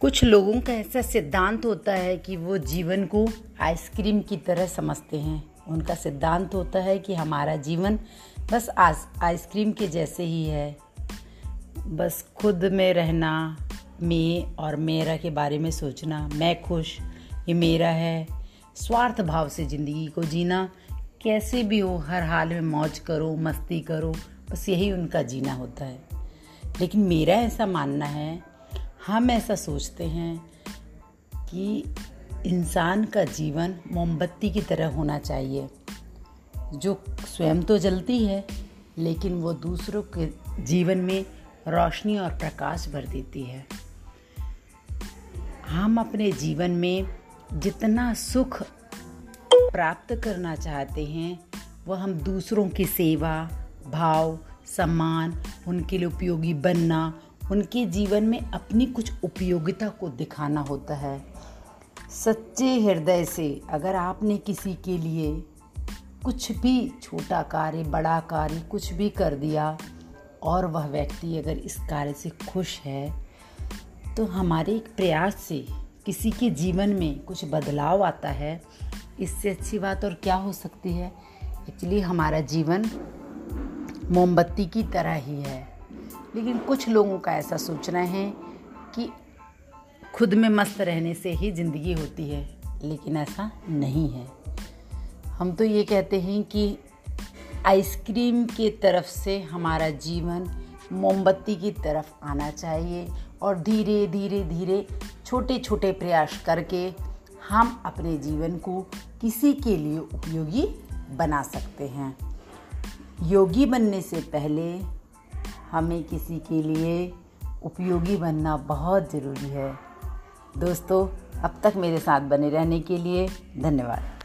कुछ लोगों का ऐसा सिद्धांत होता है कि वो जीवन को आइसक्रीम की तरह समझते हैं। उनका सिद्धांत होता है कि हमारा जीवन बस आइसक्रीम के जैसे ही है। बस खुद में रहना, मैं और मेरा के बारे में सोचना, मैं खुश ये मेरा है। स्वार्थ भाव से ज़िंदगी को जीना, कैसे भी हो, हर हाल में मौज करो, मस्ती करो, बस यही उनका जीना होता है। लेकिन मेरा ऐसा मानना है हम ऐसा सोचते हैं कि इंसान का जीवन मोमबत्ती की तरह होना चाहिए। जो स्वयं तो जलती है, लेकिन वो दूसरों के जीवन में रोशनी और प्रकाश भर देती है। हम अपने जीवन में जितना सुख प्राप्त करना चाहते हैं वह हम दूसरों की सेवा, भाव, सम्मान, उनके लिए उपयोगी बनना उनके जीवन में अपनी कुछ उपयोगिता को दिखाना होता है। सच्चे हृदय से अगर आपने किसी के लिए कुछ भी छोटा कार्य, बड़ा कार्य कुछ भी कर दिया और वह व्यक्ति अगर इस कार्य से खुश है तो हमारे एक प्रयास से किसी के जीवन में कुछ बदलाव आता है। इससे अच्छी बात और क्या हो सकती है? एक्चुअली हमारा जीवन मोमबत्ती की तरह ही है। लेकिन कुछ लोगों का ऐसा सोचना है कि खुद में मस्त रहने से ही ज़िंदगी होती है, लेकिन ऐसा नहीं है। हम तो ये कहते हैं कि आइसक्रीम के तरफ़ से हमारा जीवन मोमबत्ती की तरफ़ आना चाहिए और धीरे धीरे धीरे छोटे छोटे प्रयास करके हम अपने जीवन को किसी के लिए उपयोगी बना सकते हैं। योगी बनने से पहले हमें किसी के लिए उपयोगी बनना बहुत ज़रूरी है। दोस्तों, अब तक मेरे साथ बने रहने के लिए धन्यवाद।